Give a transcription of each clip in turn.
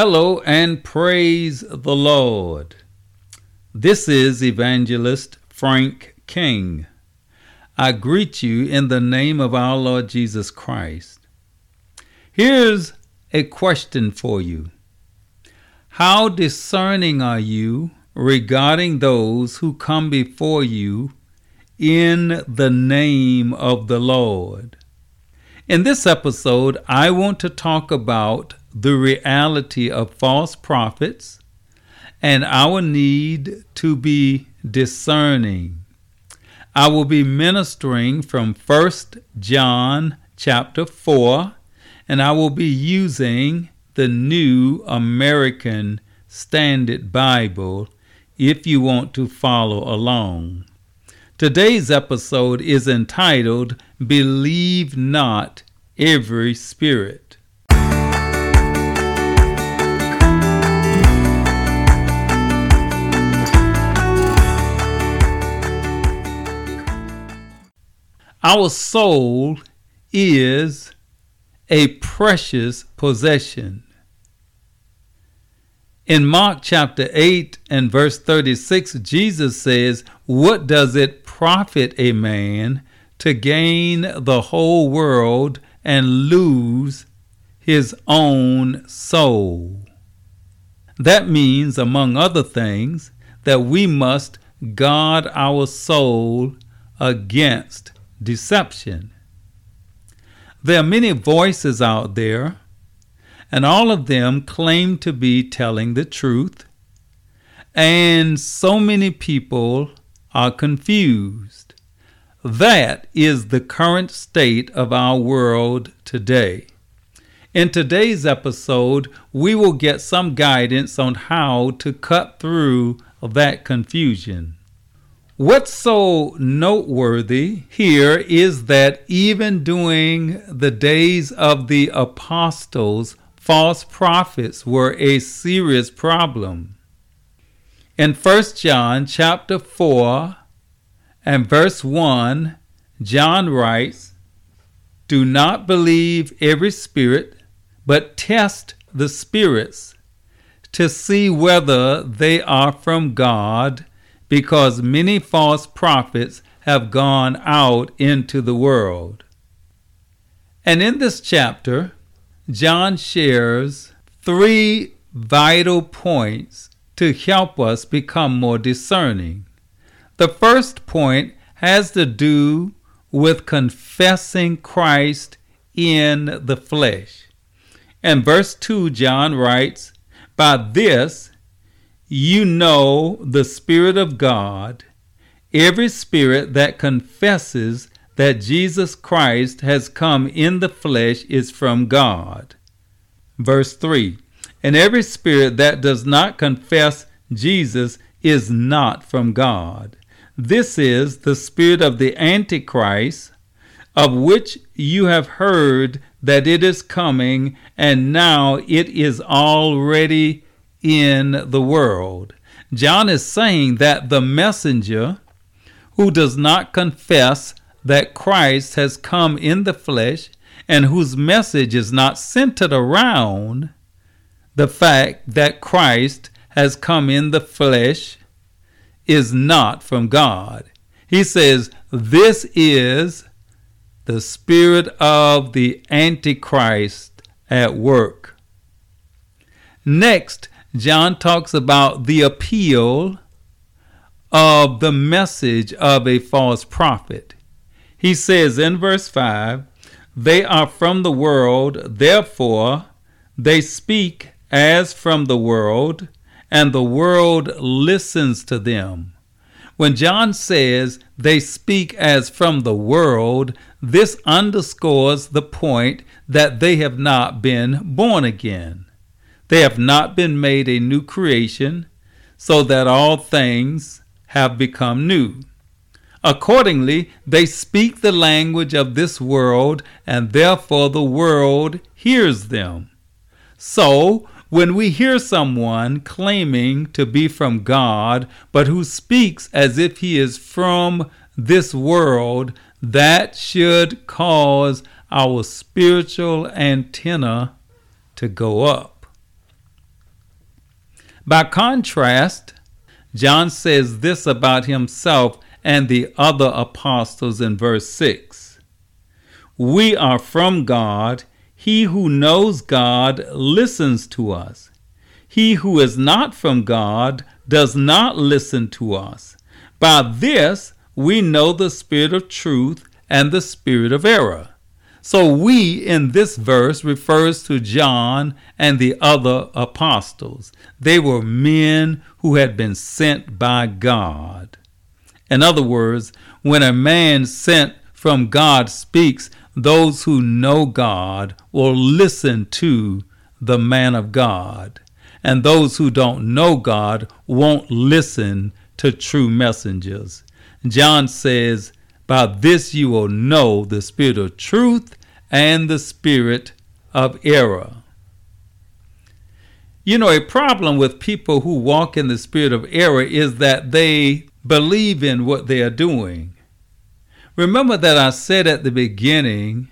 Hello and praise the Lord. This is Evangelist Frank King. I greet you in the name of our Lord Jesus Christ. Here's a question for you How discerning are you regarding those who come before you in the name of the Lord? In this episode, I want to talk about the reality of false prophets and our need to be discerning. I will be ministering from 1 John chapter 4 and I will be using the New American Standard Bible if you want to follow along. Today's episode is entitled Believe Not Every Spirit. Our soul is a precious possession. In Mark chapter 8 and verse 36, Jesus says, What does it profit a man to gain the whole world and lose his own soul? That means, among other things, that we must guard our soul against deception. There are many voices out there, and all of them claim to be telling the truth, and so many people are confused. That is the current state of our world today. In today's episode, we will get some guidance on how to cut through that confusion. What's so noteworthy here is that even during the days of the apostles, false prophets were a serious problem. In 1 John chapter 4 and verse 1, John writes, Do not believe every spirit, but test the spirits to see whether they are from God because many false prophets have gone out into the world. And in this chapter, John shares three vital points to help us become more discerning. The first point has to do with confessing Christ in the flesh. In verse 2, John writes, By this you know the Spirit of God, every spirit that confesses that Jesus Christ has come in the flesh is from God. Verse 3 And every spirit that does not confess Jesus is not from God. This is the spirit of the Antichrist, of which you have heard that it is coming, and now it is already in the world. John is saying that the messenger who does not confess that Christ has come in the flesh and whose message is not centered around the fact that Christ has come in the flesh is not from God. He says, This is the spirit of the Antichrist at work. Next, John talks about the appeal of the message of a false prophet. He says in verse 5 They are from the world, therefore they speak as from the world, and the world listens to them. When John says they speak as from the world, this underscores the point that they have not been born again. They have not been made a new creation, so that all things have become new. Accordingly, they speak the language of this world, and therefore the world hears them. So, when we hear someone claiming to be from God, but who speaks as if he is from this world, that should cause our spiritual antenna to go up. By contrast, John says this about himself and the other apostles in verse 6 We are from God. He who knows God listens to us. He who is not from God does not listen to us. By this we know the spirit of truth and the spirit of error. So we in this verse refers to John and the other apostles. They were men who had been sent by God. In other words, when a man sent from God speaks, those who know God will listen to the man of God. And those who don't know God won't listen to true messengers. John says, By this you will know the spirit of truth and the spirit of error. You know, a problem with people who walk in the spirit of error is that they believe in what they are doing. Remember that I said at the beginning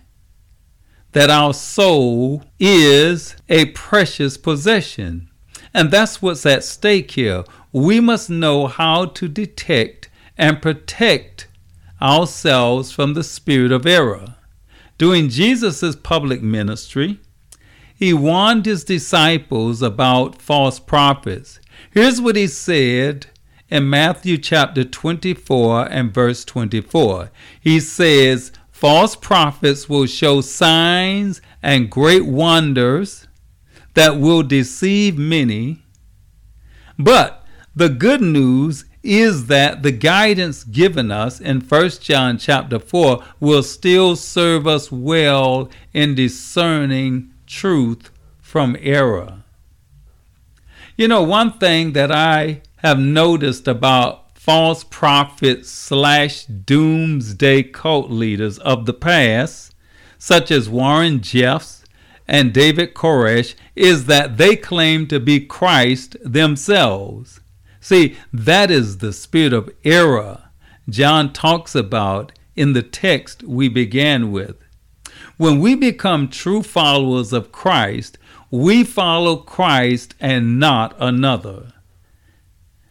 that our soul is a precious possession. And that's what's at stake here. We must know how to detect and protect ourselves from the spirit of error. During Jesus' public ministry, he warned his disciples about false prophets. Here's what he said in Matthew chapter 24 and verse 24. He says, False prophets will show signs and great wonders that will deceive many. But the good news is that the guidance given us in 1 John chapter 4 will still serve us well in discerning truth from error. You know, one thing that I have noticed about false prophets slash doomsday cult leaders of the past, such as Warren Jeffs and David Koresh, is that they claim to be Christ themselves. See, that is the spirit of error John talks about in the text we began with. When we become true followers of Christ, we follow Christ and not another.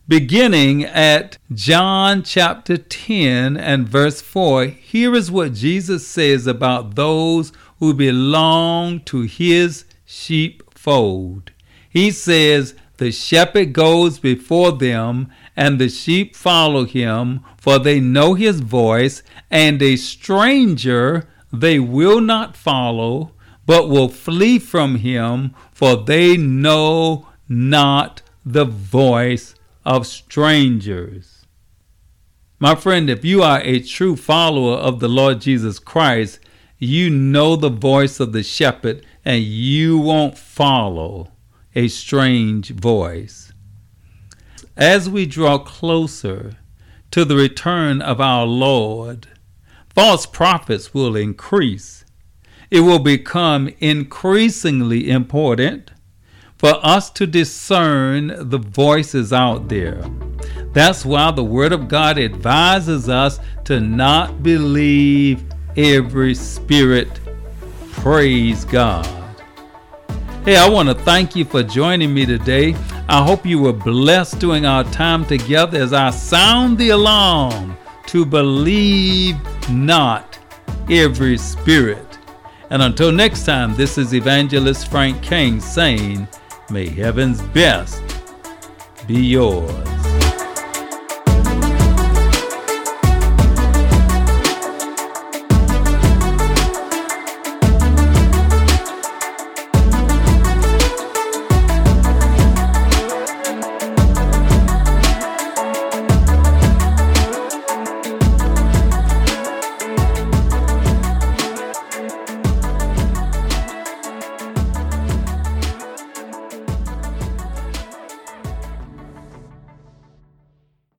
Beginning at John chapter 10 and verse 4, here is what Jesus says about those who belong to his sheepfold. He says, The shepherd goes before them, and the sheep follow him, for they know his voice, and a stranger they will not follow, but will flee from him, for they know not the voice of strangers. My friend, if you are a true follower of the Lord Jesus Christ, you know the voice of the shepherd and you won't follow a strange voice. As we draw closer to the return of our Lord, false prophets will increase. It will become increasingly important for us to discern the voices out there. That's why the Word of God advises us to not believe every spirit. Praise God. Hey, I want to thank you for joining me today. I hope you were blessed during our time together as I sound the alarm to believe not every spirit. And until next time, this is Evangelist Frank King saying, May heaven's best be yours.